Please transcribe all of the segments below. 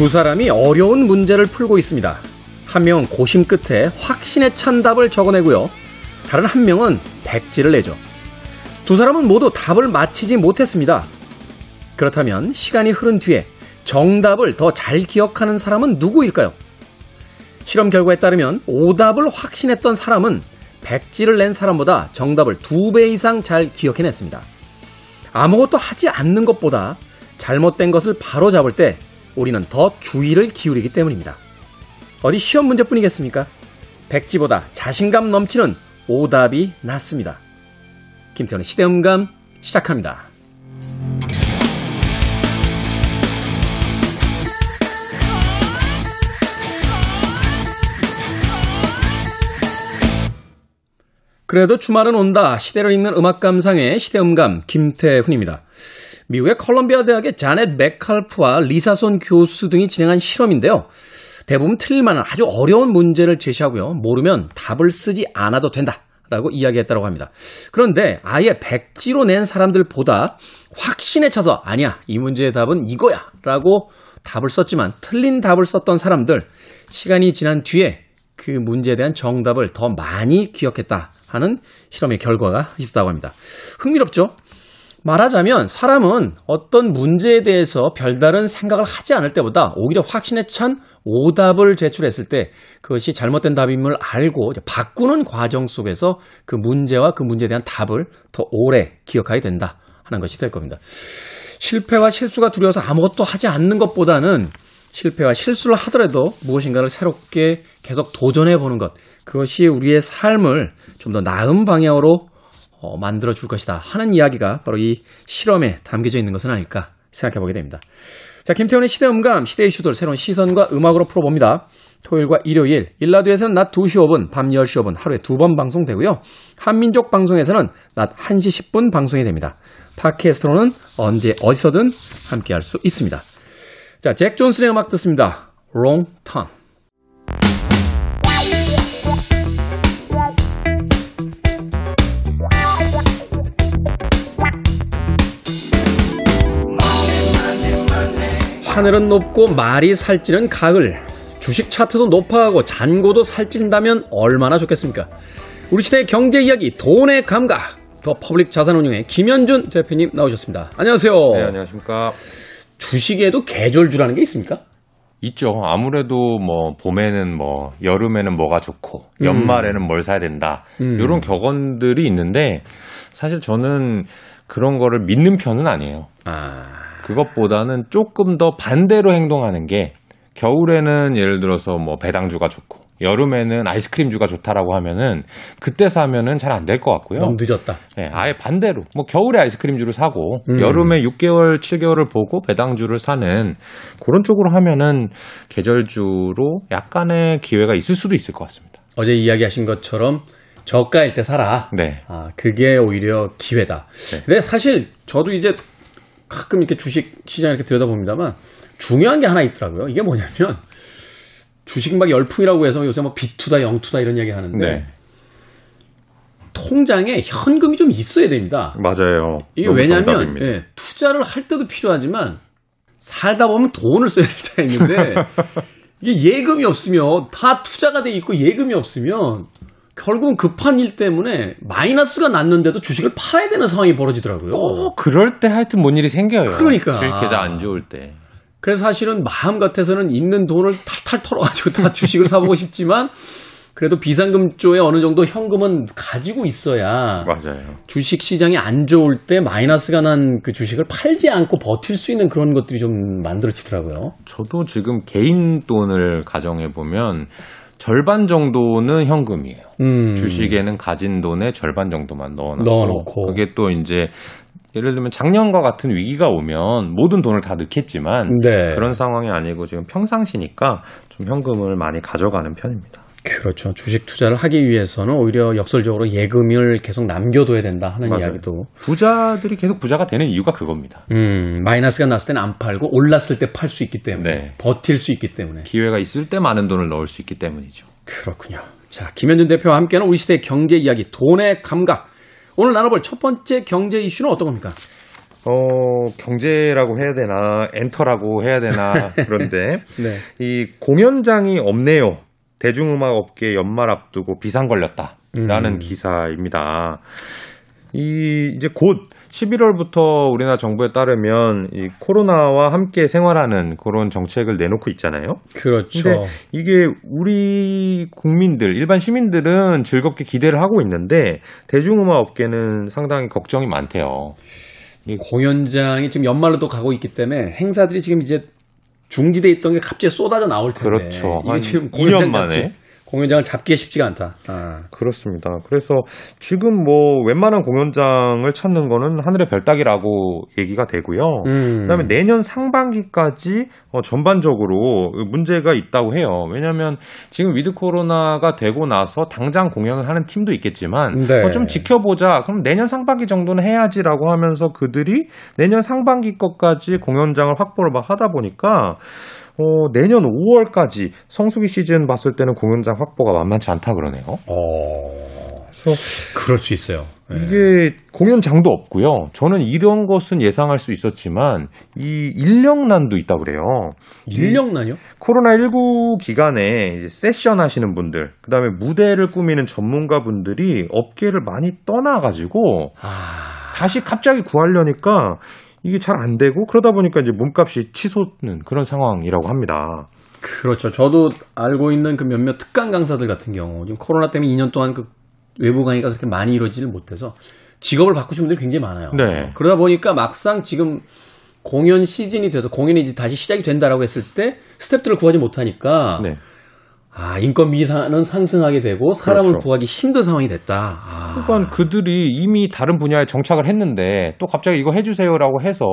두 사람이 어려운 문제를 풀고 있습니다. 한 명은 고심 끝에 확신에 찬 답을 적어내고요. 다른 한 명은 백지를 내죠. 두 사람은 모두 답을 맞히지 못했습니다. 그렇다면 시간이 흐른 뒤에 정답을 더 잘 기억하는 사람은 누구일까요? 실험 결과에 따르면 오답을 확신했던 사람은 백지를 낸 사람보다 정답을 두 배 이상 잘 기억해냈습니다. 아무것도 하지 않는 것보다 잘못된 것을 바로 잡을 때 우리는 더 주의를 기울이기 때문입니다. 어디 시험 문제뿐이겠습니까? 백지보다 자신감 넘치는 오답이 낫습니다. 김태훈의 시대음감 시작합니다. 그래도 주말은 온다. 시대를 읽는 음악 감상의 시대음감 김태훈입니다. 미국의 컬럼비아 대학의 자넷 맥칼프와 리사손 교수 등이 진행한 실험인데요. 대부분 틀릴만한 아주 어려운 문제를 제시하고요. 모르면 답을 쓰지 않아도 된다. 라고 이야기했다고 합니다. 그런데 아예 백지로 낸 사람들보다 확신에 차서 아니야, 이 문제의 답은 이거야. 라고 답을 썼지만 틀린 답을 썼던 사람들, 시간이 지난 뒤에 그 문제에 대한 정답을 더 많이 기억했다 하는 실험의 결과가 있었다고 합니다. 흥미롭죠? 말하자면 사람은 어떤 문제에 대해서 별다른 생각을 하지 않을 때보다 오히려 확신에 찬 오답을 제출했을 때 그것이 잘못된 답임을 알고 바꾸는 과정 속에서 그 문제와 그 문제에 대한 답을 더 오래 기억하게 된다 하는 것이 될 겁니다. 실패와 실수가 두려워서 아무것도 하지 않는 것보다는 실패와 실수를 하더라도 무엇인가를 새롭게 계속 도전해 보는 것 그것이 우리의 삶을 좀 더 나은 방향으로 어, 만들어 줄 것이다 하는 이야기가 바로 이 실험에 담겨져 있는 것은 아닐까 생각해 보게 됩니다. 자, 김태훈의 시대 음감, 시대 이슈들 새로운 시선과 음악으로 풀어봅니다. 토요일과 일요일, 일라드에서는 낮 2시 5분, 밤 10시 5분 하루에 두 번 방송되고요. 한민족 방송에서는 낮 1시 10분 방송이 됩니다. 팟캐스트로는 언제 어디서든 함께 할 수 있습니다. 자, 잭 존슨의 음악 듣습니다. Turn. 하늘은 높고 말이 살찌는 가을. 주식 차트도 높아가고 잔고도 살찐다면 얼마나 좋겠습니까? 우리 시대의 경제 이야기, 돈의 감각. 더 퍼블릭 자산운용의 김현준 대표님 나오셨습니다. 안녕하세요. 네, 안녕하십니까. 주식에도 계절주라는 게 있습니까? 있죠. 아무래도 뭐 봄에는 뭐 여름에는 뭐가 좋고 연말에는 음. 뭘 사야 된다. 음. 이런 격언들이 있는데 사실 저는 그런 거를 믿는 편은 아니에요. 아. 그것보다는 조금 더 반대로 행동하는 게 겨울에는 예를 들어서 뭐 배당주가 좋고 여름에는 아이스크림주가 좋다라고 하면은 그때 사면은 잘 안 될 것 같고요. 너무 늦었다. 네, 아예 반대로 뭐 겨울에 아이스크림주를 사고 음. 여름에 6개월, 7개월을 보고 배당주를 사는 그런 쪽으로 하면은 계절주로 약간의 기회가 있을 수도 있을 것 같습니다. 어제 이야기하신 것처럼 저가일 때 사라. 네. 아, 그게 오히려 기회다. 네. 근데 사실 저도 이제 가끔 이렇게 주식 시장 이렇게 들여다봅니다만 중요한 게 하나 있더라고요. 이게 뭐냐면 주식 막 열풍이라고 해서 요새 뭐 비투다 영투다 이런 이야기 하는데 네. 통장에 현금이 좀 있어야 됩니다. 맞아요. 이게 왜냐하면 예, 투자를 할 때도 필요하지만 살다 보면 돈을 써야 될 때가 있는데 이게 예금이 없으면 다 투자가 돼 있고 예금이 없으면 결국은 급한 일 때문에 마이너스가 났는데도 주식을 팔아야 되는 상황이 벌어지더라고요. 꼭 그럴 때 하여튼 뭔 일이 생겨요. 그러니까. 주식 계좌 안 좋을 때. 그래서 사실은 마음 같아서는 있는 돈을 탈탈 털어가지고 다 주식을 사보고 싶지만 그래도 비상금조에 어느 정도 현금은 가지고 있어야 맞아요. 주식 시장이 안 좋을 때 마이너스가 난 그 주식을 팔지 않고 버틸 수 있는 그런 것들이 좀 만들어지더라고요. 저도 지금 개인 돈을 가정해 보면 절반 정도는 현금이에요. 음. 주식에는 가진 돈의 절반 정도만 넣어놓고, 넣어놓고. 그게 또 이제 예를 들면 작년과 같은 위기가 오면 모든 돈을 다 넣겠지만 네. 그런 상황이 아니고 지금 평상시니까 좀 현금을 많이 가져가는 편입니다. 그렇죠. 주식 투자를 하기 위해서는 오히려 역설적으로 예금을 계속 남겨둬야 된다 하는 맞아요. 이야기도. 부자들이 계속 부자가 되는 이유가 그겁니다. 음, 마이너스가 났을 때는 안 팔고 올랐을 때 팔 수 있기 때문에. 네. 버틸 수 있기 때문에. 기회가 있을 때 많은 돈을 넣을 수 있기 때문이죠. 그렇군요. 자, 김현준 대표와 함께하는 우리 시대의 경제 이야기, 돈의 감각. 오늘 나눠볼 첫 번째 경제 이슈는 어떤 겁니까? 어, 경제라고 해야 되나, 엔터라고 해야 되나, 그런데, 네. 이 공연장이 없네요. 대중음악 업계 연말 앞두고 비상 걸렸다. 라는 음. 기사입니다. 이, 이제 곧 11월부터 우리나라 정부에 따르면 이 코로나와 함께 생활하는 그런 정책을 내놓고 있잖아요. 그렇죠. 근데 이게 우리 국민들, 일반 시민들은 즐겁게 기대를 하고 있는데 대중음악 업계는 상당히 걱정이 많대요. 이 공연장이 지금 연말로도 가고 있기 때문에 행사들이 지금 이제 중지돼 있던 게 갑자기 쏟아져 나올 텐데 그렇죠. 이게 한 지금 2년 공연장 만에. 공연장을 잡기가 쉽지가 않다. 아. 그렇습니다. 그래서 지금 뭐 웬만한 공연장을 찾는 거는 하늘의 별 따기라고 얘기가 되고요. 음. 그다음에 내년 상반기까지 어, 전반적으로 문제가 있다고 해요. 왜냐하면 지금 with 코로나가 되고 나서 당장 공연을 하는 팀도 있겠지만 네. 어, 좀 지켜보자. 그럼 내년 상반기 정도는 해야지라고 하면서 그들이 내년 상반기 것까지 공연장을 확보를 막 하다 보니까 어, 내년 5월까지 성수기 시즌 봤을 때는 공연장 확보가 만만치 않다 그러네요. 어. 그럴 수 있어요. 네. 이게 공연장도 없고요. 저는 이런 것은 예상할 수 있었지만 이 인력난도 있다 그래요. 인력난요? 코로나 19 기간에 이제 세션 하시는 분들, 그 다음에 무대를 꾸미는 전문가분들이 업계를 많이 떠나 가지고 아. 다시 갑자기 구하려니까 이게 잘 안 되고 그러다 보니까 이제 몸값이 치솟는 그런 상황이라고 합니다. 그렇죠. 저도 알고 있는 그 몇몇 특강 강사들 같은 경우 지금 코로나 때문에 2년 동안 그 외부 강의가 그렇게 많이 이루어지질 못해서 직업을 바꾸신 분들이 굉장히 많아요. 네. 그러다 보니까 막상 지금 공연 시즌이 돼서 공연이 이제 다시 시작이 된다라고 했을 때 스탭들을 구하지 못하니까 네. 아 인건 미사는 상승하게 되고 사람을 그렇죠. 구하기 힘든 상황이 됐다. 아. 그러니까 그들이 이미 다른 분야에 정착을 했는데 또 갑자기 이거 해주세요라고 해서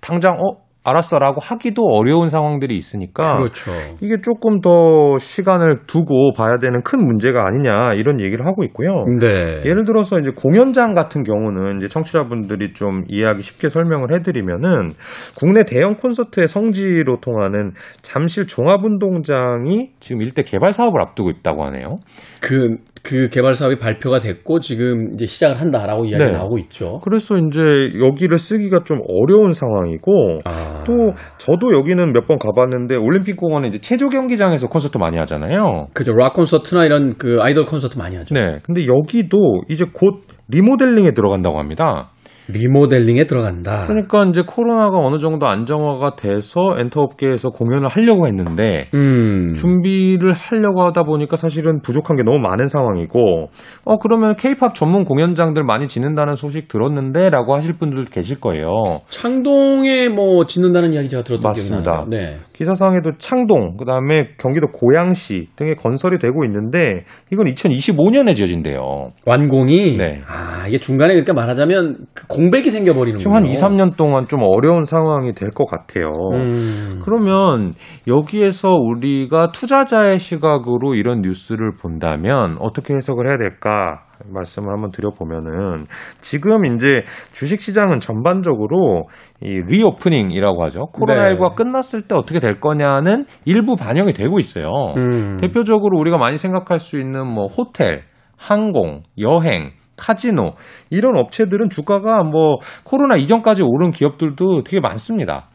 당장 어 알았어라고 하기도 어려운 상황들이 있으니까 그렇죠. 이게 조금 더 시간을 두고 봐야 되는 큰 문제가 아니냐 이런 얘기를 하고 있고요. 네. 예를 들어서 이제 공연장 같은 경우는 이제 청취자분들이 좀 이해하기 쉽게 설명을 해드리면은 국내 대형 콘서트의 성지로 통하는 잠실 종합운동장이 지금 일대 개발 사업을 앞두고 있다고 하네요. 그, 그 개발 사업이 발표가 됐고 지금 이제 시작을 한다라고 이야기가 네. 나오고 있죠. 그래서 이제 여기를 쓰기가 좀 어려운 상황이고 아. 또 저도 여기는 몇 번 가봤는데 올림픽 공원에 이제 체조 경기장에서 콘서트 많이 하잖아요. 그죠. 락 콘서트나 이런 그 아이돌 콘서트 많이 하죠. 네. 근데 여기도 이제 곧 리모델링에 들어간다고 합니다. 리모델링에 들어간다. 그러니까 이제 코로나가 어느 정도 안정화가 돼서 엔터업계에서 공연을 하려고 했는데 음. 준비를 하려고 하다 보니까 사실은 부족한 게 너무 많은 상황이고 어 그러면 케이팝 전문 공연장들 많이 짓는다는 소식 들었는데라고 하실 분들 계실 거예요. 창동에 뭐 짓는다는 이야기 제가 들었던 맞습니다. 기억이 나요. 네. 기사상에도 창동, 그다음에 경기도 고양시 등에 건설이 되고 있는데 이건 2025년에 지어진대요. 완공이 네. 아, 이게 중간에 그러니까 말하자면 그 공백이 생겨 버리는 지금 한 2, 3년 동안 좀 어려운 상황이 될 것 같아요. 음. 그러면 여기에서 우리가 투자자의 시각으로 이런 뉴스를 본다면 어떻게 해석을 해야 될까? 말씀을 한번 드려보면은 지금 이제 주식 시장은 전반적으로 이 reopening이라고 하죠. 코로나19가 네. 끝났을 때 어떻게 될 거냐는 일부 반영이 되고 있어요. 음. 대표적으로 우리가 많이 생각할 수 있는 뭐 호텔, 항공, 여행, 카지노 이런 업체들은 주가가 뭐 코로나 이전까지 오른 기업들도 되게 많습니다.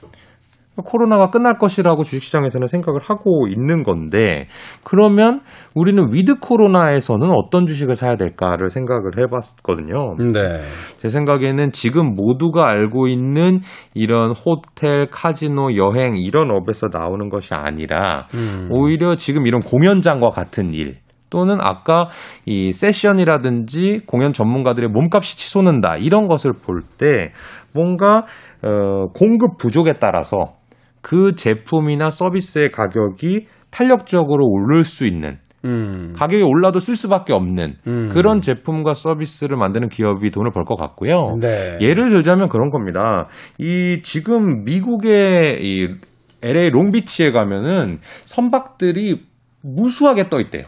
코로나가 끝날 것이라고 주식시장에서는 생각을 하고 있는 건데 그러면 우리는 with 코로나에서는 어떤 주식을 사야 될까를 생각을 해봤거든요. 네. 제 생각에는 지금 모두가 알고 있는 이런 호텔, 카지노, 여행 이런 업에서 나오는 것이 아니라 음. 오히려 지금 이런 공연장과 같은 일 또는 아까 이 세션이라든지 공연 전문가들의 몸값이 치솟는다 이런 것을 볼 때 뭔가 어, 공급 부족에 따라서 그 제품이나 서비스의 가격이 탄력적으로 오를 수 있는 음. 가격이 올라도 쓸 수밖에 없는 음. 그런 제품과 서비스를 만드는 기업이 돈을 벌 것 같고요. 네. 예를 들자면 그런 겁니다. 이 지금 미국의 이 LA 롱비치에 가면은 선박들이 무수하게 떠 있대요.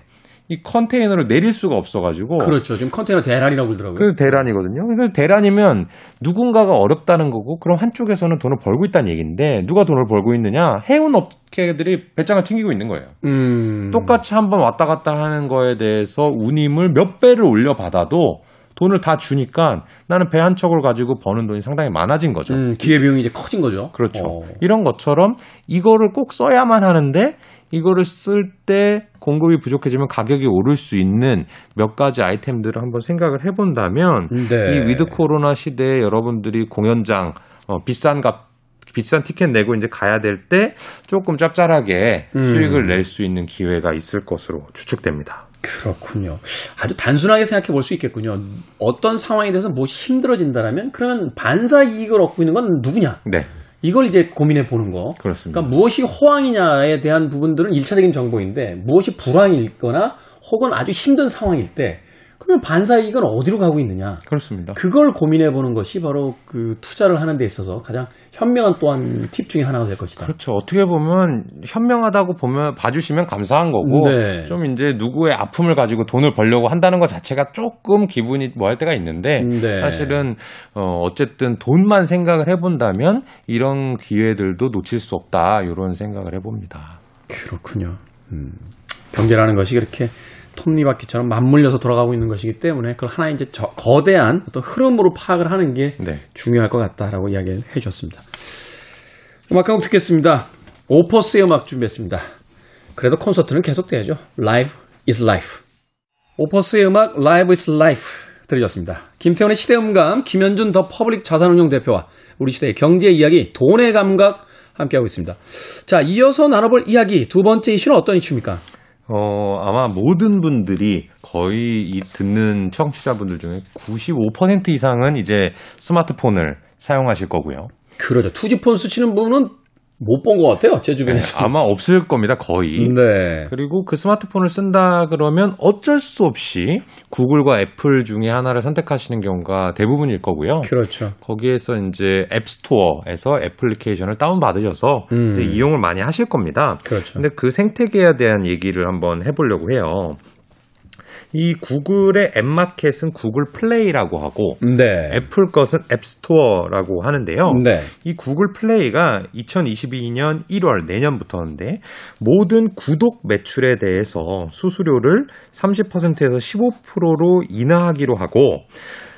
이 컨테이너를 내릴 수가 없어가지고 그렇죠. 지금 컨테이너 대란이라고 그러더라고요. 그 대란이거든요. 그 대란이면 누군가가 어렵다는 거고 그럼 한쪽에서는 돈을 벌고 있다는 얘기인데 누가 돈을 벌고 있느냐? 해운 업계들이 배짱을 튕기고 있는 거예요. 음. 똑같이 한번 왔다 갔다 하는 거에 대해서 운임을 몇 배를 올려받아도 돈을 다 주니까 나는 배 한 척을 가지고 버는 돈이 상당히 많아진 거죠. 음, 기회비용이 이제 커진 거죠. 그렇죠. 어. 이런 것처럼 이거를 꼭 써야만 하는데 이거를 쓸 때 공급이 부족해지면 가격이 오를 수 있는 몇 가지 아이템들을 한번 생각을 해본다면 네. 이 with 코로나 시대에 여러분들이 공연장 어, 비싼 값 비싼 티켓 내고 이제 가야 될 때 조금 짭짤하게 음. 수익을 낼 수 있는 기회가 있을 것으로 추측됩니다. 그렇군요. 아주 단순하게 생각해 볼 수 있겠군요. 어떤 상황에 대해서 무엇이 힘들어진다라면 그러면 반사 이익을 얻고 있는 건 누구냐? 네, 이걸 이제 고민해 보는 거. 그렇습니다. 그러니까 무엇이 호황이냐에 대한 부분들은 일차적인 정보인데 무엇이 불황일거나 혹은 아주 힘든 상황일 때 그러면 반사 이익은 어디로 가고 있느냐? 그렇습니다. 그걸 고민해 보는 것이 바로 그 투자를 하는 데 있어서 가장 현명한 또한 팁 중에 하나가 될 것이다. 그렇죠. 어떻게 보면 현명하다고 보면 봐주시면 감사한 거고 네. 좀 이제 누구의 아픔을 가지고 돈을 벌려고 한다는 것 자체가 조금 기분이 뭐 할 때가 있는데 네. 사실은 어 어쨌든 돈만 생각을 해본다면 이런 기회들도 놓칠 수 없다 이런 생각을 해봅니다. 그렇군요. 음. 경제라는 것이 그렇게 톱니바퀴처럼 맞물려서 돌아가고 있는 것이기 때문에 그걸 하나의 이제 저- 거대한 어떤 흐름으로 파악을 하는 게 네. 중요할 것 같다라고 이야기를 해 주셨습니다. 음악 한곡 듣겠습니다. 오퍼스의 음악 준비했습니다. 그래도 콘서트는 계속돼야죠. Live is life. 오퍼스의 음악 Live is life 들으셨습니다. 김태훈의 시대음감, 김현준 더 퍼블릭 자산운용 대표와 우리 시대의 경제 이야기, 돈의 감각 함께하고 있습니다. 자, 이어서 나눠볼 이야기 두 번째 이슈는 어떤 이슈입니까? 어, 아마 모든 분들이 거의 이 듣는 청취자분들 중에 95% 이상은 이제 스마트폰을 사용하실 거고요. 그러죠. 2G폰 쓰시는 분은 못 본 것 같아요. 제 주변에서. 아마 없을 겁니다, 거의. 네. 그리고 그 스마트폰을 쓴다 그러면 어쩔 수 없이 구글과 애플 중에 하나를 선택하시는 경우가 대부분일 거고요. 그렇죠. 거기에서 이제 앱스토어에서 애플리케이션을 다운받으셔서 음. 이용을 많이 하실 겁니다. 그렇죠. 근데 그 생태계에 대한 얘기를 한번 해보려고 해요. 이 구글의 앱마켓은 구글 플레이라고 하고 네. 애플 것은 앱스토어라고 하는데요. 네. 이 구글 플레이가 2022년 1월 내년부터인데 모든 구독 매출에 대해서 수수료를 30%에서 15%로 인하하기로 하고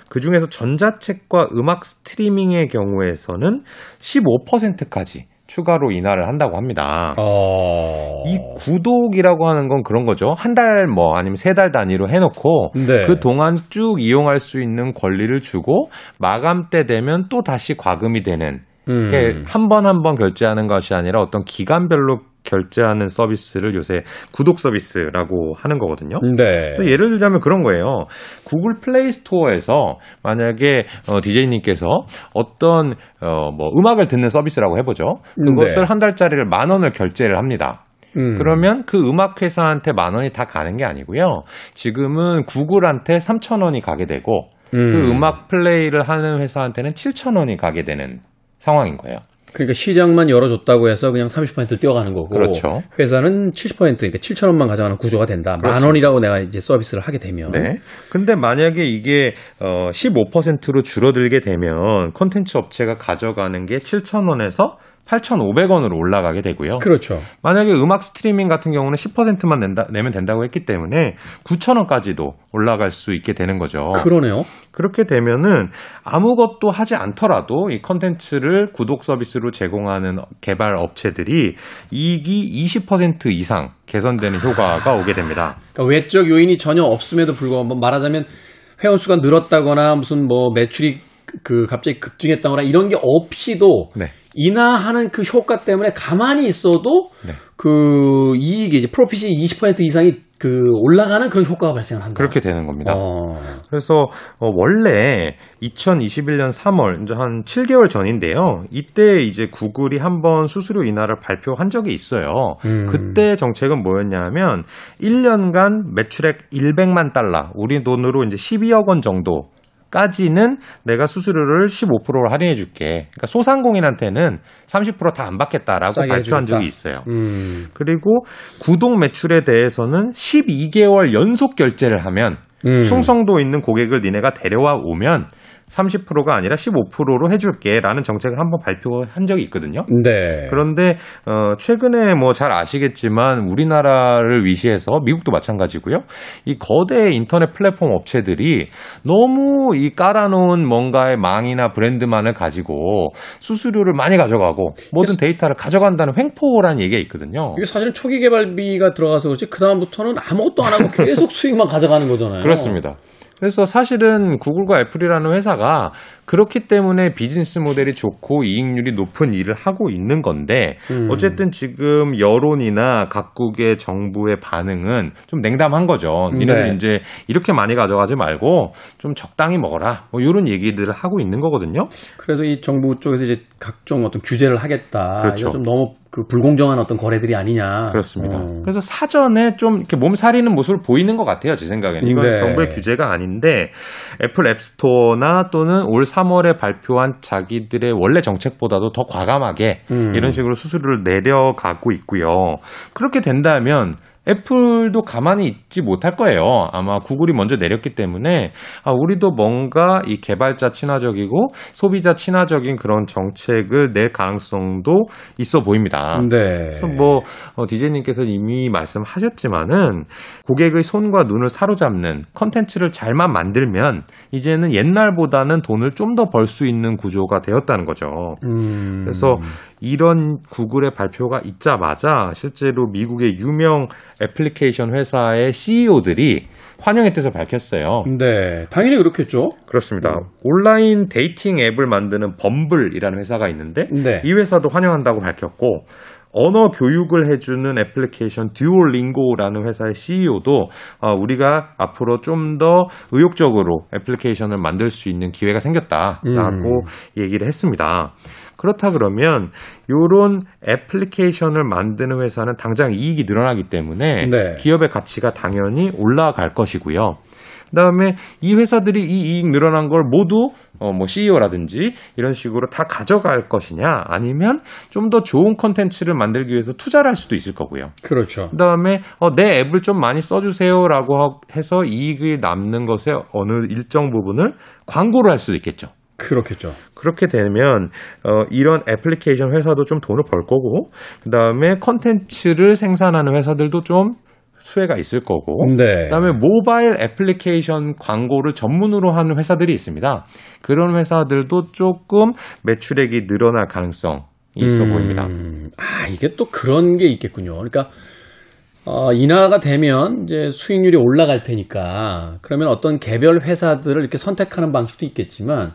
그 중에서 전자책과 음악 스트리밍의 경우에서는 15%까지 추가로 인하를 한다고 합니다. 어. 이 구독이라고 하는 건 그런 거죠. 한 달 뭐 아니면 세 달 단위로 해놓고 네. 그 동안 쭉 이용할 수 있는 권리를 주고 마감 때 되면 또 다시 과금이 되는 음. 한번 한 번 결제하는 것이 아니라 어떤 기간별로 결제하는 서비스를 요새 구독 서비스라고 하는 거거든요. 네. 그래서 예를 들자면 그런 거예요. 구글 플레이 스토어에서 만약에 어, DJ님께서 어떤 어, 뭐 음악을 듣는 서비스라고 해보죠. 그것을 네. 한 달짜리를 만 원을 결제를 합니다. 음. 그러면 그 음악 회사한테 만 원이 다 가는 게 아니고요. 지금은 구글한테 3천 원이 가게 되고 그 음악 플레이를 하는 회사한테는 7천 원이 가게 되는 상황인 거예요. 그러니까 시장만 열어줬다고 해서 그냥 30%를 뛰어가는 거고 그렇죠. 회사는 70% 그러니까 7천 원만 가져가는 구조가 된다. 만 그렇습니다. 원이라고 내가 이제 서비스를 하게 되면 네. 근데 만약에 이게 어 15%로 줄어들게 되면 콘텐츠 업체가 가져가는 게 7,000원에서 8,500원으로 올라가게 되고요. 그렇죠. 만약에 음악 스트리밍 같은 경우는 10%만 낸다, 내면 된다고 했기 때문에 9,000원까지도 올라갈 수 있게 되는 거죠. 그러네요. 그렇게 되면은 아무것도 하지 않더라도 이 컨텐츠를 구독 서비스로 제공하는 개발 업체들이 이익이 20% 이상 개선되는 효과가 오게 됩니다. 그러니까 외적 요인이 전혀 없음에도 불구하고 뭐 말하자면 회원 수가 늘었다거나 무슨 뭐 매출이 그 갑자기 급증했다거나 이런 게 없이도 네. 인하하는 그 효과 때문에 가만히 있어도 네. 그 이익이 이제 프로핏이 20% 이상이 그 올라가는 그런 효과가 발생을 한다. 그렇게 되는 겁니다. 어. 그래서 어, 원래 2021년 3월 이제 한 7개월 전인데요. 이때 이제 구글이 한번 수수료 인하를 발표한 적이 있어요. 음. 그때 정책은 뭐였냐면 1년간 매출액 100만 달러, 우리 돈으로 이제 12억 원 정도 까지는 내가 수수료를 15% 할인해 줄게. 그러니까 소상공인한테는 30%다 안 받겠다라고 발표한. 적이 있어요. 음. 그리고 구독 매출에 대해서는 12개월 연속 결제를 하면 음. 충성도 있는 고객을 니네가 데려와 오면 30%가 아니라 15%로 해줄게라는 정책을 한번 발표한 적이 있거든요. 네. 그런데 어, 최근에 뭐 잘 아시겠지만 우리나라를 위시해서 미국도 마찬가지고요. 이 거대 인터넷 플랫폼 업체들이 너무 이 깔아놓은 뭔가의 망이나 브랜드만을 가지고 수수료를 많이 가져가고 모든 데이터를 가져간다는 횡포라는 얘기가 있거든요. 이게 사실은 초기 개발비가 들어가서 그렇지 그 다음부터는 아무것도 안 하고 계속 수익만 가져가는 거잖아요. 그렇습니다. 그래서 사실은 구글과 애플이라는 회사가 그렇기 때문에 비즈니스 모델이 좋고 이익률이 높은 일을 하고 있는 건데 음. 어쨌든 지금 여론이나 각국의 정부의 반응은 좀 냉담한 거죠. 니네들 네. 이제 이렇게 많이 가져가지 말고 좀 적당히 먹어라. 뭐 이런 얘기들을 하고 있는 거거든요. 그래서 이 정부 쪽에서 이제 각종 어떤 규제를 하겠다. 그렇죠. 좀 너무 그 불공정한 어떤 거래들이 아니냐. 그렇습니다. 어. 그래서 사전에 좀 이렇게 몸살이는 모습을 보이는 것 같아요. 제 생각에는. 이건 네. 정부의 규제가 아닌데 애플 앱스토어나 또는 올 3월에 발표한 자기들의 원래 정책보다도 더 과감하게 음. 이런 식으로 수수료를 내려가고 있고요. 그렇게 된다면 애플도 가만히 있지 못할 거예요. 아마 구글이 먼저 내렸기 때문에 아, 우리도 뭔가 이 개발자 친화적이고 소비자 친화적인 그런 정책을 낼 가능성도 있어 보입니다. 네. 그래서 뭐 어, 디제이님께서 이미 말씀하셨지만은 고객의 손과 눈을 사로잡는 컨텐츠를 잘만 만들면 이제는 옛날보다는 돈을 좀 더 벌 수 있는 구조가 되었다는 거죠. 음. 그래서 이런 구글의 발표가 있자마자 실제로 미국의 유명 애플리케이션 회사의 CEO들이 환영의 뜻을 밝혔어요. 네, 당연히 그렇겠죠. 그렇습니다. 음. 온라인 dating 앱을 만드는 범블이라는 회사가 있는데 네. 이 회사도 환영한다고 밝혔고 언어 교육을 해주는 애플리케이션 듀오링고라는 회사의 CEO도 어, 우리가 앞으로 좀 더 의욕적으로 애플리케이션을 만들 수 있는 기회가 생겼다라고 음. 얘기를 했습니다. 그렇다 그러면 요런 애플리케이션을 만드는 회사는 당장 이익이 늘어나기 때문에 네. 기업의 가치가 당연히 올라갈 것이고요. 그다음에 이 회사들이 이 이익 늘어난 걸 모두 어뭐 CEO라든지 이런 식으로 다 가져갈 것이냐 아니면 좀 더 좋은 컨텐츠를 만들기 위해서 투자를 할 수도 있을 거고요. 그렇죠. 그다음에 어, 내 앱을 좀 많이 써주세요라고 해서 이익이 남는 것의 어느 일정 부분을 광고를 할 수도 있겠죠. 그렇겠죠. 그렇게 되면 어, 이런 애플리케이션 회사도 좀 돈을 벌 거고 그 다음에 컨텐츠를 생산하는 회사들도 좀 수혜가 있을 거고 네. 그다음에 모바일 애플리케이션 광고를 전문으로 하는 회사들이 있습니다. 그런 회사들도 조금 매출액이 늘어날 가능성이 있어 음, 보입니다. 아 이게 또 그런 게 있겠군요. 그러니까 어, 인하가 되면 이제 수익률이 올라갈 테니까 그러면 어떤 개별 회사들을 이렇게 선택하는 방식도 있겠지만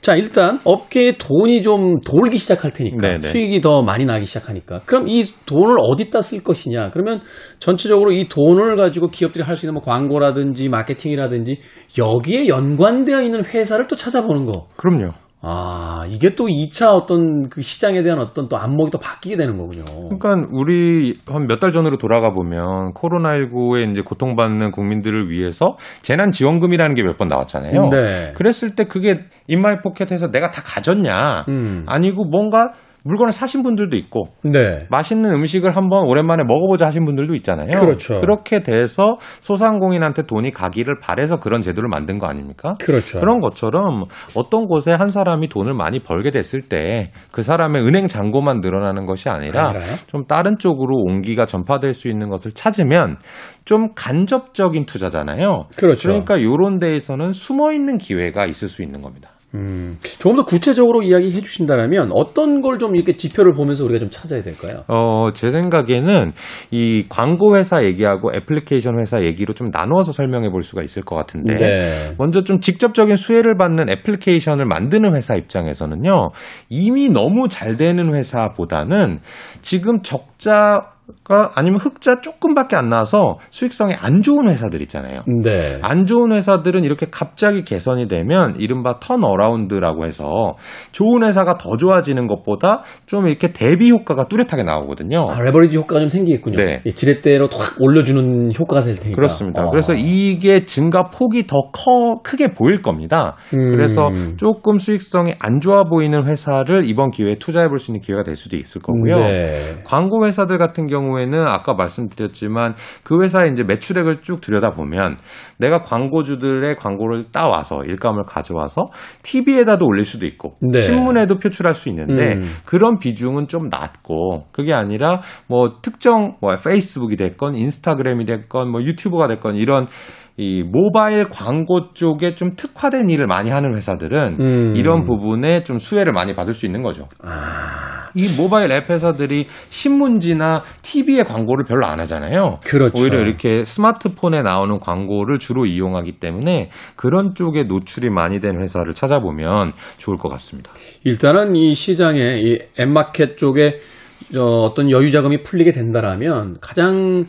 자, 일단 업계에 돈이 좀 돌기 시작할 테니까 네네. 수익이 더 많이 나기 시작하니까 그럼 이 돈을 어디다 쓸 것이냐? 그러면 전체적으로 이 돈을 가지고 기업들이 할 수 있는 뭐 광고라든지 마케팅이라든지 여기에 연관되어 있는 회사를 또 찾아보는 거. 그럼요. 아, 이게 또 2차 어떤 그 시장에 대한 어떤 또 안목이 또 바뀌게 되는 거군요. 그러니까 우리 한 몇 달 전으로 돌아가 보면 코로나19에 이제 고통받는 국민들을 위해서 재난지원금이라는 게 몇 번 나왔잖아요. 네. 그랬을 때 그게 인마이 포켓에서 내가 다 가졌냐? 음. 아니고 뭔가 물건을 사신 분들도 있고 네. 맛있는 음식을 한번 오랜만에 먹어보자 하신 분들도 있잖아요. 그렇죠. 그렇게 돼서 소상공인한테 돈이 가기를 바래서 그런 제도를 만든 거 아닙니까? 그렇죠. 그런 것처럼 어떤 곳에 한 사람이 돈을 많이 벌게 됐을 때 그 사람의 은행 잔고만 늘어나는 것이 아니라 아니라요? 좀 다른 쪽으로 온기가 전파될 수 있는 것을 찾으면 좀 간접적인 투자잖아요. 그렇죠. 그러니까 이런 데에서는 숨어 있는 기회가 있을 수 있는 겁니다. 음, 조금 더 구체적으로 이야기해 주신다면 어떤 걸 좀 이렇게 지표를 보면서 우리가 좀 찾아야 될까요? 어, 제 생각에는 이 광고 회사 얘기하고 애플리케이션 회사 얘기로 좀 나누어서 설명해 볼 수가 있을 것 같은데 네. 먼저 좀 직접적인 수혜를 받는 애플리케이션을 만드는 회사 입장에서는요. 이미 너무 잘 되는 회사보다는 지금 적자 가 아니면 흑자 조금밖에 안 나와서 수익성이 안 좋은 회사들 있잖아요. 네. 안 좋은 회사들은 이렇게 갑자기 개선이 되면 이른바 turnaround라고 해서 좋은 회사가 더 좋아지는 것보다 좀 이렇게 대비 효과가 뚜렷하게 나오거든요. 아, 레버리지 효과가 좀 생기겠군요. 네. 예, 지렛대로 탁 올려주는 효과가 될 테니까. 그렇습니다. 아. 그래서 이게 증가 폭이 더 커, 크게 보일 겁니다. 음. 그래서 조금 수익성이 안 좋아 보이는 회사를 이번 기회에 투자해 볼 수 있는 기회가 될 수도 있을 거고요. 네. 광고 회사들 같은 경우 경우에는 아까 말씀드렸지만 그 회사의 이제 매출액을 쭉 들여다보면 내가 광고주들의 광고를 따와서 일감을 가져와서 TV에다도 올릴 수도 있고 네. 신문에도 표출할 수 있는데 음. 그런 비중은 좀 낮고 그게 아니라 뭐 특정 뭐 페이스북이 됐건 인스타그램이 됐건 뭐 유튜브가 됐건 이런 이 모바일 광고 쪽에 좀 특화된 일을 많이 하는 회사들은 음. 이런 부분에 좀 수혜를 많이 받을 수 있는 거죠. 아, 이 모바일 앱 회사들이 신문지나 TV에 광고를 별로 안 하잖아요. 그렇죠. 오히려 이렇게 스마트폰에 나오는 광고를 주로 이용하기 때문에 그런 쪽에 노출이 많이 된 회사를 찾아보면 좋을 것 같습니다. 일단은 이 시장에 이 앱마켓 쪽에 어, 어떤 여유 자금이 풀리게 된다라면 가장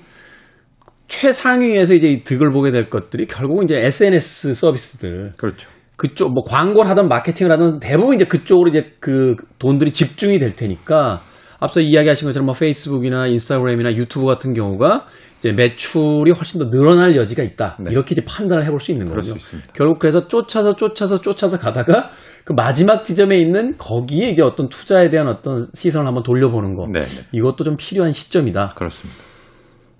최상위에서 이제 이 득을 보게 될 것들이 결국은 이제 SNS 서비스들 그렇죠. 그쪽 뭐 광고를 하든 마케팅을 하든 대부분 이제 그쪽으로 이제 그 돈들이 집중이 될 테니까 앞서 이야기하신 것처럼 뭐 페이스북이나 인스타그램이나 유튜브 같은 경우가 이제 매출이 훨씬 더 늘어날 여지가 있다. 네. 이렇게 이제 판단을 해볼 수 있는 거죠. 결국 그래서 쫓아서 쫓아서 쫓아서 가다가 그 마지막 지점에 있는 거기에 이제 어떤 투자에 대한 어떤 시선을 한번 돌려보는 거. 네, 네. 이것도 좀 필요한 시점이다. 그렇습니다.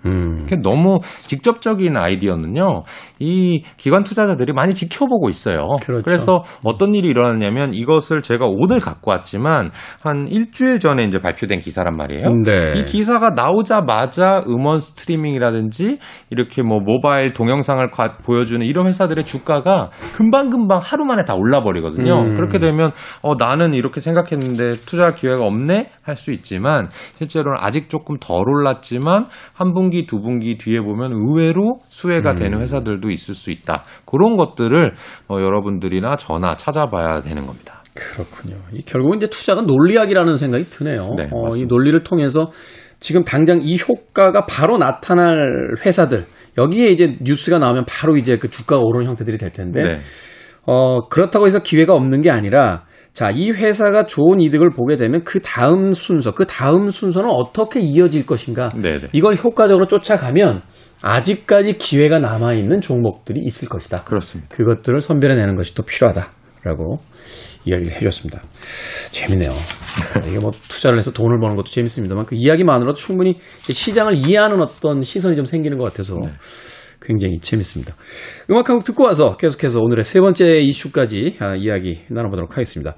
음. 너무 직접적인 아이디어는요, 이 기관 투자자들이 많이 지켜보고 있어요. 그렇죠. 래서 어떤 일이 일어났냐면 이것을 제가 오늘 갖고 왔지만 한 일주일 전에 이제 발표된 기사란 말이에요. 네. 이 기사가 나오자마자 음원 스트리밍이라든지 이렇게 뭐 모바일 동영상을 과- 보여주는 이런 회사들의 주가가 금방금방 하루 만에 다 올라 버리거든요. 음. 그렇게 되면 어, 나는 이렇게 생각했는데 투자할 기회가 없네 할 수 있지만 실제로는 아직 조금 덜 올랐지만 한분 기두 분기 뒤에 보면 의외로 수혜가 되는 회사들도 있을 수 있다. 그런 것들을 어, 여러분들이나 저나 찾아봐야 되는 겁니다. 그렇군요. 이 결국은 이제 투자가 논리학이라는 생각이 드네요. 네, 어, 이. 논리를 통해서 지금 당장 이 효과가 바로 나타날 회사들 여기에 이제 뉴스가 나오면 바로 이제 그 주가가 오르는 형태들이 될 텐데 네. 어, 그렇다고 해서 기회가 없는 게 아니라 자, 이 회사가 좋은 이득을 보게 되면 그 다음 순서, 그 다음 순서는 어떻게 이어질 것인가? 네네. 이걸 효과적으로 쫓아가면 아직까지 기회가 남아있는 종목들이 있을 것이다. 그렇습니다. 그것들을 선별해내는 것이 또 필요하다라고 이야기를 해줬습니다. 재밌네요. 이게 뭐 투자를 해서 돈을 버는 것도 재밌습니다만 그 이야기만으로도 충분히 시장을 이해하는 어떤 시선이 좀 생기는 것 같아서 굉장히 재밌습니다. 음악 한 곡 듣고 와서 계속해서 오늘의 세 번째 이슈까지 아, 이야기 나눠보도록 하겠습니다.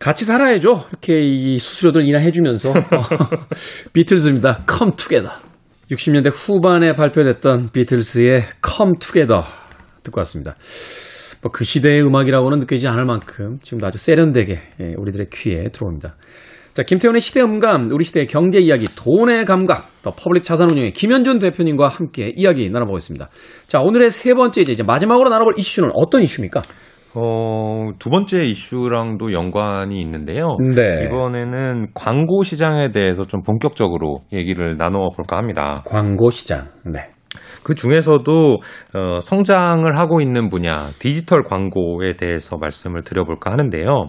같이 살아야죠. 이렇게 이 수수료들 인하해주면서 비틀즈입니다. Come Together. 60년대 후반에 발표됐던 비틀스의 Come Together 듣고 왔습니다. 뭐 그 시대의 음악이라고는 느끼지 않을 만큼 지금도 아주 세련되게 예, 우리들의 귀에 들어옵니다. 자, 김태훈의 시대 음감, 우리 시대의 경제 이야기, 돈의 감각, 더 퍼블릭 자산 운용의 김현준 대표님과 함께 이야기 나눠보겠습니다. 자, 오늘의 세 번째 이제 마지막으로 나눠볼 이슈는 어떤 이슈입니까? 어, 두 번째 이슈랑도 연관이 있는데요. 네. 이번에는 광고 시장에 대해서 좀 본격적으로 얘기를 나눠 볼까 합니다. 광고 시장. 네. 그 중에서도 어, 성장을 하고 있는 분야 디지털 광고에 대해서 말씀을 드려볼까 하는데요.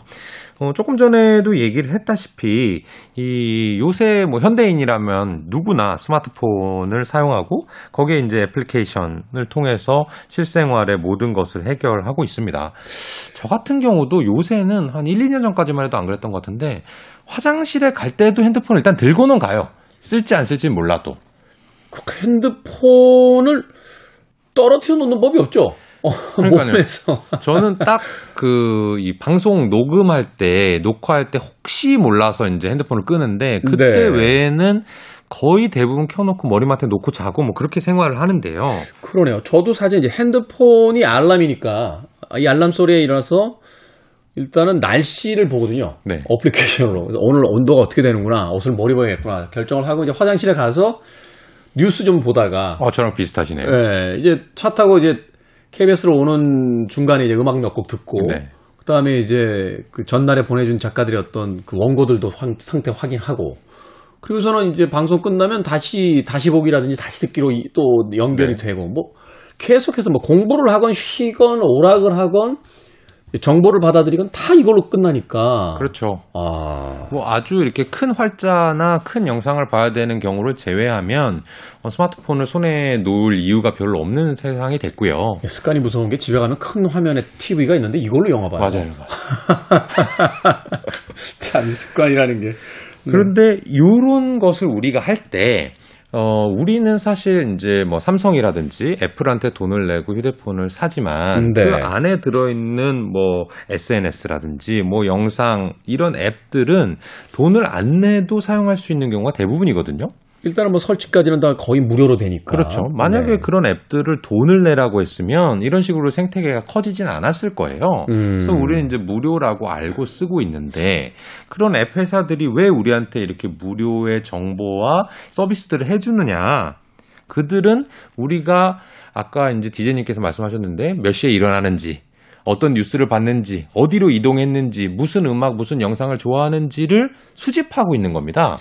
어, 조금 전에도 얘기를 했다시피 이 요새 뭐 현대인이라면 누구나 스마트폰을 사용하고 거기에 이제 애플리케이션을 통해서 실생활의 모든 것을 해결하고 있습니다. 저 같은 경우도 요새는 한 1, 2년 전까지만 해도 안 그랬던 것 같은데 화장실에 갈 때도 핸드폰을 일단 들고는 가요. 쓸지 안 쓸지는 몰라도. 그 핸드폰을 떨어뜨려 놓는 법이 없죠. 어, 그러니까요. 몸에서. 저는 딱 그 이 방송 녹음할 때 녹화할 때 혹시 몰라서 이제 핸드폰을 끄는데 그때 네. 외에는 거의 대부분 켜놓고 머리맡에 놓고 자고 뭐 그렇게 생활을 하는데요. 그러네요. 저도 사실 이제 핸드폰이 알람이니까 이 알람 소리에 일어나서 일단은 날씨를 보거든요. 네. 어플리케이션으로. 오늘 온도가 어떻게 되는구나. 옷을 뭐 입어야겠구나. 결정을 하고 이제 화장실에 가서 뉴스 좀 보다가 어 저랑 비슷하시네요. 예, 이제 차 타고 이제 KBS로 오는 중간에 이제 음악 몇 곡 듣고 네. 그다음에 이제 그 전날에 보내준 작가들의 어떤 그 원고들도 확- 상태 확인하고 그리고서는 이제 방송 끝나면 다시 다시 보기라든지 다시 듣기로 이- 또 연결이 네. 되고 뭐 계속해서 뭐 공부를 하건 쉬건 오락을 하건 정보를 받아들이건 다 이걸로 끝나니까 그렇죠. 아 뭐 아주 이렇게 큰 활자나 큰 영상을 봐야 되는 경우를 제외하면 어, 스마트폰을 손에 놓을 이유가 별로 없는 세상이 됐고요. 습관이 무서운 게 집에 가면 큰 화면에 TV가 있는데 이걸로 영화 봐요. 맞아요. 참이 습관이라는 게 그런데 이런 것을 우리가 할 때 어, 우리는 사실 이제 뭐 삼성이라든지 애플한테 돈을 내고 휴대폰을 사지만 네. 그 안에 들어있는 뭐 SNS라든지 뭐 영상 이런 앱들은 돈을 안 내도 사용할 수 있는 경우가 대부분이거든요. 일단은 뭐 설치까지는 다 거의 무료로 되니까. 그렇죠. 만약에 네. 그런 앱들을 돈을 내라고 했으면 이런 식으로 생태계가 커지진 않았을 거예요. 음. 그래서 우리는 이제 무료라고 알고 쓰고 있는데 그런 앱 회사들이 왜 우리한테 이렇게 무료의 정보와 서비스들을 해주느냐? 그들은 우리가 아까 이제 디제님께서 말씀하셨는데 몇 시에 일어나는지 어떤 뉴스를 봤는지, 어디로 이동했는지, 무슨 음악, 무슨 영상을 좋아하는지를 수집하고 있는 겁니다.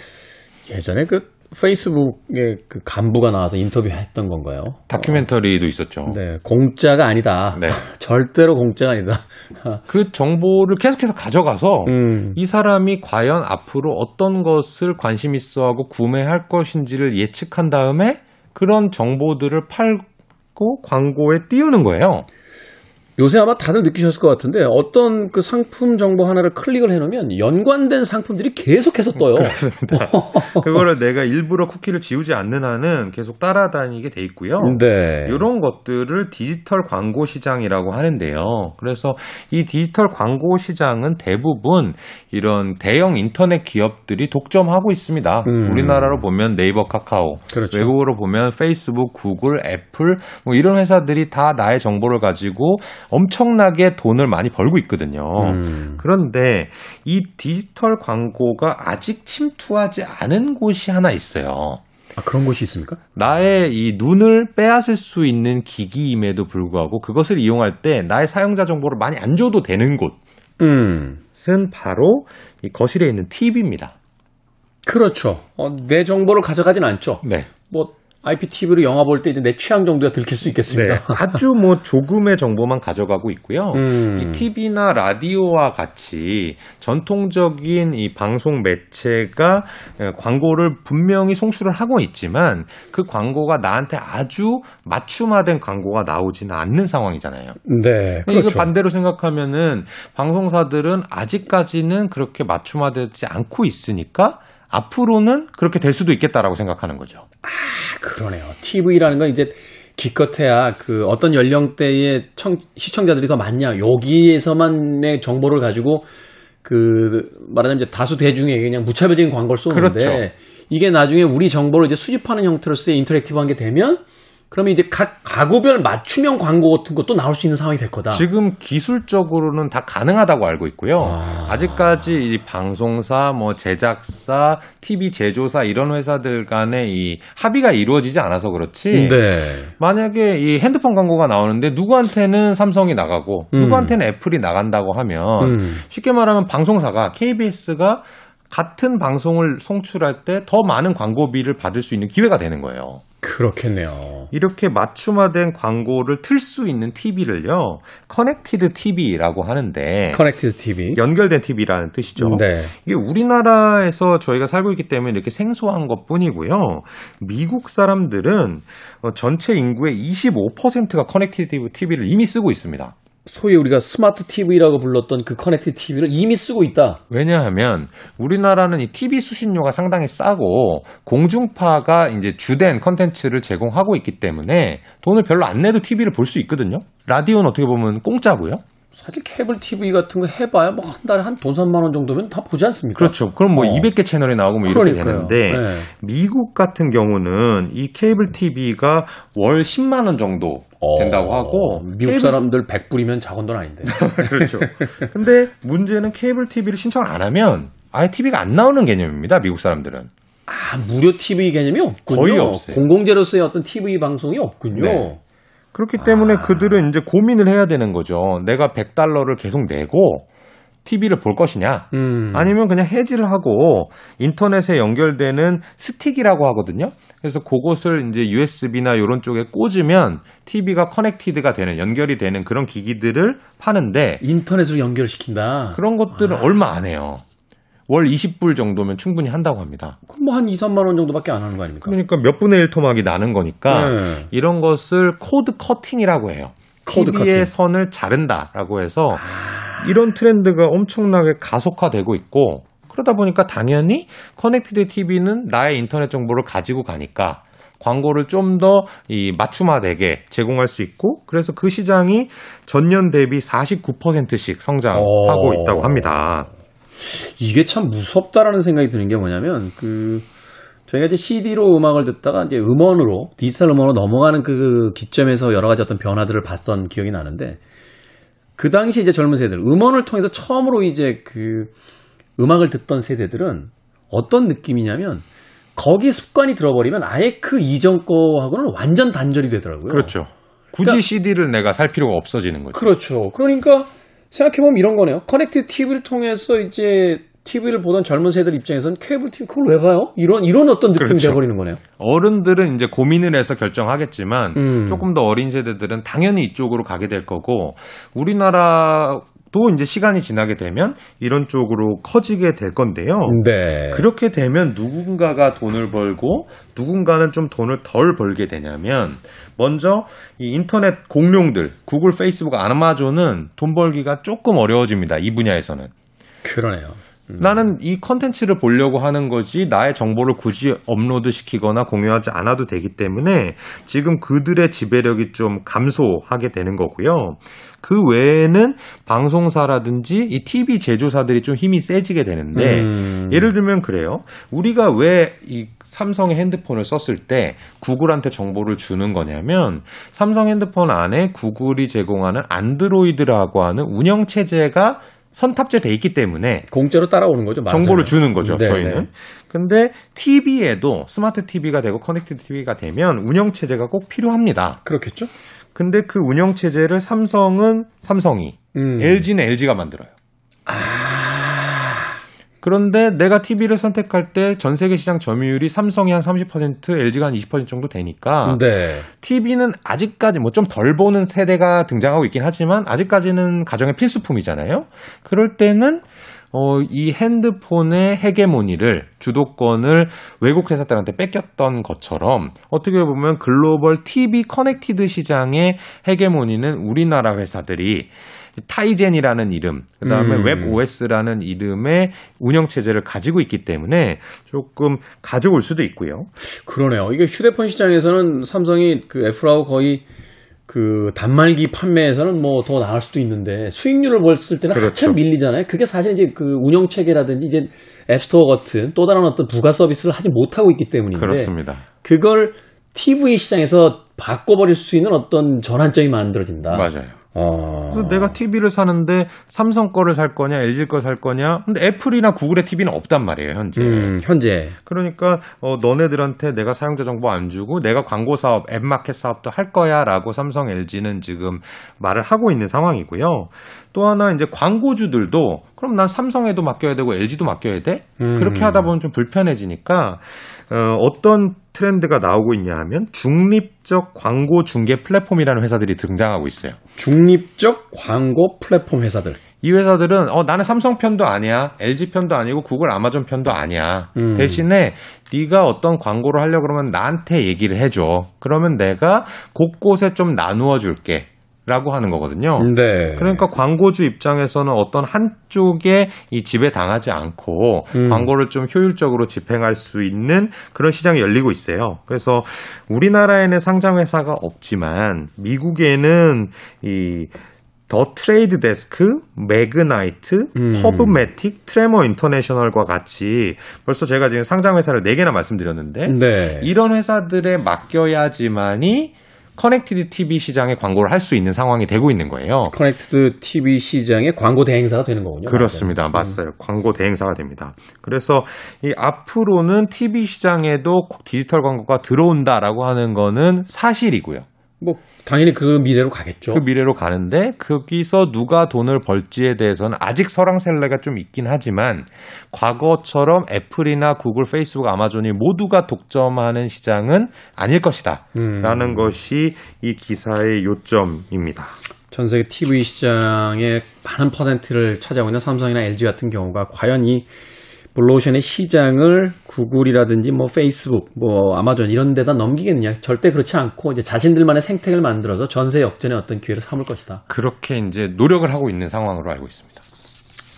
예전에 그 페이스북에 그 간부가 나와서 인터뷰했던 건가요? 다큐멘터리도 있었죠. 네, 공짜가 아니다. 네. 절대로 공짜가 아니다. 그 정보를 계속해서 가져가서 음. 이 사람이 과연 앞으로 어떤 것을 관심 있어 하고 구매할 것인지를 예측한 다음에 그런 정보들을 팔고 광고에 띄우는 거예요. 요새 아마 다들 느끼셨을 것 같은데 어떤 그 상품 정보 하나를 클릭을 해놓으면 연관된 상품들이 계속해서 떠요. 그렇습니다. 그거를 내가 일부러 쿠키를 지우지 않는 한은 계속 따라다니게 돼 있고요. 네. 이런 것들을 디지털 광고 시장이라고 하는데요. 그래서 이 디지털 광고 시장은 대부분 이런 대형 인터넷 기업들이 독점하고 있습니다. 음. 우리나라로 보면 네이버, 카카오, 그렇죠. 외국으로 보면 페이스북, 구글, 애플 뭐 이런 회사들이 다 나의 정보를 가지고 엄청나게 돈을 많이 벌고 있거든요. 음. 그런데 이 디지털 광고가 아직 침투하지 않은 곳이 하나 있어요. 아, 그런 곳이 있습니까? 나의 이 눈을 빼앗을 수 있는 기기임에도 불구하고 그것을 이용할 때 나의 사용자 정보를 많이 안 줘도 되는 음. 곳은 바로 이 거실에 있는 TV입니다. 그렇죠. 어, 내 정보를 가져가진 않죠. 네. 뭐 IPTV로 영화 볼 때 이제 내 취향 정도가 들킬 수 있겠습니다. 네. 아주 뭐 조금의 정보만 가져가고 있고요. 음. 이 TV나 라디오와 같이 전통적인 이 방송 매체가 에, 광고를 분명히 송출을 하고 있지만 그 광고가 나한테 아주 맞춤화된 광고가 나오지는 않는 상황이잖아요. 네, 이거 그렇죠. 반대로 생각하면은 방송사들은 아직까지는 그렇게 맞춤화되지 않고 있으니까 앞으로는 그렇게 될 수도 있겠다라고 생각하는 거죠. 그러네요. TV라는 건 이제 기껏해야 그 어떤 연령대의 청, 시청자들이 더 많냐 여기에서만의 정보를 가지고 그 말하자면 이제 다수 대중에게 그냥 무차별적인 광고를 쏘는데 그렇죠. 이게 나중에 우리 정보를 이제 수집하는 형태로서의 인터랙티브한 게 되면 그러면 이제 각 가구별 맞춤형 광고 같은 것도 나올 수 있는 상황이 될 거다. 지금 기술적으로는 다 가능하다고 알고 있고요. 아. 아... 직까지이 방송사, 뭐 제작사, TV 제조사 이런 회사들 간의 이 합의가 이루어지지 않아서 그렇지. 네. 만약에 이 핸드폰 광고가 나오는데 누구한테는 삼성이 나가고 음. 누구한테는 애플이 나간다고 하면 음. 쉽게 말하면 방송사가 KBS가 같은 방송을 송출할 때 더 많은 광고비를 받을 수 있는 기회가 되는 거예요. 그렇겠네요. 이렇게 맞춤화된 광고를 틀 수 있는 TV를요, connected TV라고 하는데, connected TV. 연결된 TV라는 뜻이죠. 네. 이게 우리나라에서 저희가 살고 있기 때문에 이렇게 생소한 것 뿐이고요. 미국 사람들은 어, 전체 인구의 25%가 connected TV를 이미 쓰고 있습니다. 소위 우리가 스마트 TV라고 불렀던 그 connected TV를 이미 쓰고 있다. 왜냐하면 우리나라는 이 TV 수신료가 상당히 싸고 공중파가 이제 주된 컨텐츠를 제공하고 있기 때문에 돈을 별로 안 내도 TV를 볼 수 있거든요. 라디오는 어떻게 보면 공짜고요. 사실 케이블 TV 같은 거 해봐야 뭐 한 달에 한 돈 3만 원 정도면 다 보지 않습니까? 그렇죠. 그럼 뭐 어. 200개 채널이 나오고 뭐 이렇게 그러니까요. 되는데 네. 미국 같은 경우는 이 케이블 TV가 월 10만 원 정도 된다고 어, 하고 미국 케이블- 사람들 100불이면 작은 돈 아닌데. 그렇죠. 근데 문제는 케이블 TV를 신청을 안 하면 아예 TV가 안 나오는 개념입니다. 미국 사람들은. 아, 무료 TV 개념이 없군요. 거의 없어요. 공공재로서의 어떤 TV 방송이 없군요. 네. 그렇기 때문에 아. 그들은 이제 고민을 해야 되는 거죠. 내가 100달러를 계속 내고 TV를 볼 것이냐? 음. 아니면 그냥 해지를 하고 인터넷에 연결되는 스틱이라고 하거든요. 그래서 그것을 이제 USB나 이런 쪽에 꽂으면 TV가 connected가 되는 연결이 되는 그런 기기들을 파는데 인터넷으로 연결시킨다. 그런 것들은 아. 얼마 안 해요. 월 20불 정도면 충분히 한다고 합니다. 그럼 뭐 한 2, 3만 원 정도밖에 안 하는 거 아닙니까? 그러니까 몇 분의 1 토막이 나는 거니까 네. 이런 것을 cord cutting이라고 해요. cord TV의 cutting. 선을 자른다라고 해서 이런 트렌드가 엄청나게 가속화되고 있고 그러다 보니까 당연히 connected TV는 나의 인터넷 정보를 가지고 가니까 광고를 좀 더 이 맞춤화되게 제공할 수 있고 그래서 그 시장이 전년 대비 49%씩 성장하고 오. 어. 있다고 합니다. 이게 참 무섭다라는 생각이 드는 게 뭐냐면 그 저희가 이제 CD로 음악을 듣다가 이제 음원으로 디지털 음원으로 넘어가는 그 기점에서 여러 가지 어떤 변화들을 봤던 기억이 나는데 그 당시 이제 젊은 세대들 음원을 통해서 처음으로 이제 그 음악을 듣던 세대들은 어떤 느낌이냐면 거기 습관이 들어버리면 아예 그 이전 거하고는 완전 단절이 되더라고요. 그렇죠. 굳이 그러니까, CD를 내가 살 필요가 없어지는 거죠. 그렇죠. 그러니까 생각해보면 이런 거네요. 커넥트 TV를 통해서 이제 TV를 보던 젊은 세대들 입장에서는 케이블 TV 그걸 왜 봐요? 이런 이런 어떤 느낌이 그렇죠. 돼버리는 거네요. 어른들은 이제 고민을 해서 결정하겠지만 음. 조금 더 어린 세대들은 당연히 이쪽으로 가게 될 거고 우리나라 또 이제 시간이 지나게 되면 이런 쪽으로 커지게 될 건데요. 네. 그렇게 되면 누군가가 돈을 벌고 누군가는 좀 돈을 덜 벌게 되냐면 먼저 이 인터넷 공룡들 구글, 페이스북, 아마존은 돈 벌기가 조금 어려워집니다. 이 분야에서는. 그러네요. 음. 나는 이 컨텐츠를 보려고 하는 거지 나의 정보를 굳이 업로드 시키거나 공유하지 않아도 되기 때문에 지금 그들의 지배력이 좀 감소하게 되는 거고요. 그 외에는 방송사라든지 이 TV 제조사들이 좀 힘이 세지게 되는데 음. 예를 들면 그래요. 우리가 왜 이 삼성의 핸드폰을 썼을 때 구글한테 정보를 주는 거냐면 삼성 핸드폰 안에 구글이 제공하는 안드로이드라고 하는 운영 체제가 선탑재돼 있기 때문에 공짜로 따라오는 거죠. 맞아요. 정보를 주는 거죠. 네네. 저희는. 네. 근데 TV에도 스마트 TV가 되고 connected TV가 되면 운영 체제가 꼭 필요합니다. 그렇겠죠? 근데 그 운영 체제를 삼성은 삼성이, 음. LG는 LG가 만들어요. 아. 그런데 내가 TV를 선택할 때 전 세계 시장 점유율이 삼성이 한 30%, LG가 한 20% 정도 되니까 네. TV는 아직까지 뭐 좀 덜 보는 세대가 등장하고 있긴 하지만 아직까지는 가정의 필수품이잖아요. 그럴 때는 어, 이 핸드폰의 헤게모니를 주도권을 외국 회사들한테 뺏겼던 것처럼 어떻게 보면 글로벌 TV connected 시장의 헤게모니는 우리나라 회사들이 타이젠이라는 이름, 그 다음에 음. webOS라는 이름의 운영 체제를 가지고 있기 때문에 조금 가져올 수도 있고요. 그러네요. 이게 휴대폰 시장에서는 삼성이 그 애플하고 거의 그 단말기 판매에서는 뭐 더 나을 수도 있는데 수익률을 봤을 때는 그렇죠. 한참 밀리잖아요. 그게 사실 이제 그 운영 체계라든지 이제 앱스토어 같은 또 다른 어떤 부가 서비스를 하지 못하고 있기 때문인데 그렇습니다. 그걸 TV 시장에서 바꿔버릴 수 있는 어떤 전환점이 만들어진다. 맞아요. 어... 그래서 내가 TV를 사는데 삼성 거를 살 거냐, LG 거살 거냐. 근데 애플이나 구글의 TV는 없단 말이에요, 현재. 음, 현재. 그러니까 어, 너네들한테 내가 사용자 정보 안 주고 내가 광고 사업, 앱 마켓 사업도 할 거야라고 삼성, LG는 지금 말을 하고 있는 상황이고요. 또 하나 이제 광고주들도 그럼 난 삼성에도 맡겨야 되고 LG도 맡겨야 돼? 음. 그렇게 하다 보면 좀 불편해지니까 어, 어떤 트렌드가 나오고 있냐 하면 중립적 광고 중개 플랫폼이라는 회사들이 등장하고 있어요. 중립적 광고 플랫폼 회사들. 이 회사들은 어 나는 삼성 편도 아니야, LG 편도 아니고 구글, 아마존 편도 아니야. 음. 대신에 네가 어떤 광고를 하려 고 그러면 나한테 얘기를 해줘. 그러면 내가 곳곳에 좀 나누어 줄게. 라고 하는 거거든요. 네. 그러니까 광고주 입장에서는 어떤 한쪽에 이 지배 당하지 않고 음. 광고를 좀 효율적으로 집행할 수 있는 그런 시장이 열리고 있어요. 그래서 우리나라에는 상장 회사가 없지만 미국에는 이 더 트레이드 데스크, 매그나이트, 음. 퍼브매틱, 트레모 인터내셔널과 같이 벌써 제가 지금 상장 회사를 4개나 말씀드렸는데 네. 이런 회사들에 맡겨야지만이 connected TV 시장에 광고를 할 수 있는 상황이 되고 있는 거예요. connected TV 시장에 광고 대행사가 되는 거군요. 그렇습니다. 맞아요. 맞아요. 음. 광고 대행사가 됩니다. 그래서 이 앞으로는 TV 시장에도 디지털 광고가 들어온다라고 하는 거는 사실이고요. 뭐 당연히 그 미래로 가겠죠. 그 미래로 가는데 거기서 누가 돈을 벌지에 대해서는 아직 설왕설래가 좀 있긴 하지만 과거처럼 애플이나 구글, 페이스북, 아마존이 모두가 독점하는 시장은 아닐 것이다. 음. 라는 것이 이 기사의 요점입니다. 전 세계 TV 시장의 많은 퍼센트를 차지하고 있는 삼성이나 LG 같은 경우가 과연 이 블루오션의 시장을 구글이라든지 뭐 페이스북, 뭐 아마존 이런 데다 넘기겠느냐? 절대 그렇지 않고 이제 자신들만의 생태계를 만들어서 전세 역전의 어떤 기회를 삼을 것이다. 그렇게 이제 노력을 하고 있는 상황으로 알고 있습니다.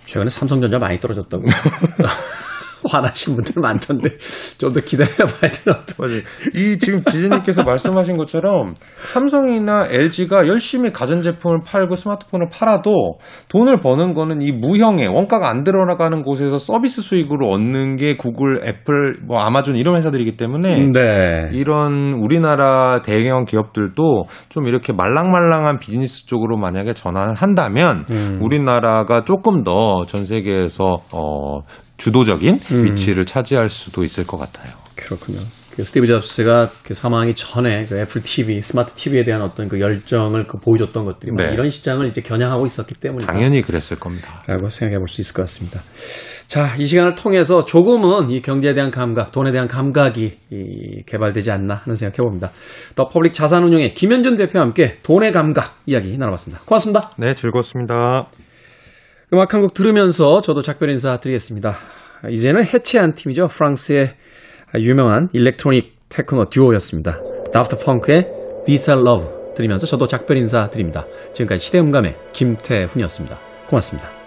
최근에 삼성전자 많이 떨어졌다고. 화나신 분들 많던데 좀 더 기다려봐야 되나 맞아요. 이 지금 지진님께서 말씀하신 것처럼 삼성이나 LG가 열심히 가전제품을 팔고 스마트폰을 팔아도 돈을 버는 거는 이 무형의 원가가 안 들어가는 곳에서 서비스 수익으로 얻는 게 구글, 애플, 뭐 아마존 이런 회사들이기 때문에 네. 이런 우리나라 대형 기업들도 좀 이렇게 말랑말랑한 비즈니스 쪽으로 만약에 전환을 한다면 음. 우리나라가 조금 더 전 세계에서 어 주도적인 음. 위치를 차지할 수도 있을 것 같아요. 그렇군요. 그 스티브 잡스가 그 사망하기 전에 그 애플 TV, 스마트 TV에 대한 어떤 그 열정을 그 보여줬던 것들이 네. 이런 시장을 이제 겨냥하고 있었기 때문에 당연히 그랬을 겁니다. 라고 생각해 볼 수 있을 것 같습니다. 자, 이 시간을 통해서 조금은 이 경제에 대한 감각, 돈에 대한 감각이 이 개발되지 않나 하는 생각해 봅니다. 더 퍼블릭 자산운용의 김현준 대표와 함께 돈의 감각 이야기 나눠봤습니다. 고맙습니다. 네, 즐거웠습니다. 음악 한 곡 들으면서 저도 작별 인사 드리겠습니다. 이제는 해체한 팀이죠. 프랑스의 유명한 electronic 테크노 듀오였습니다. 다프트 펑크의 Digital Love 들으면서 저도 작별 인사 드립니다. 지금까지 시대음감의 김태훈이었습니다. 고맙습니다.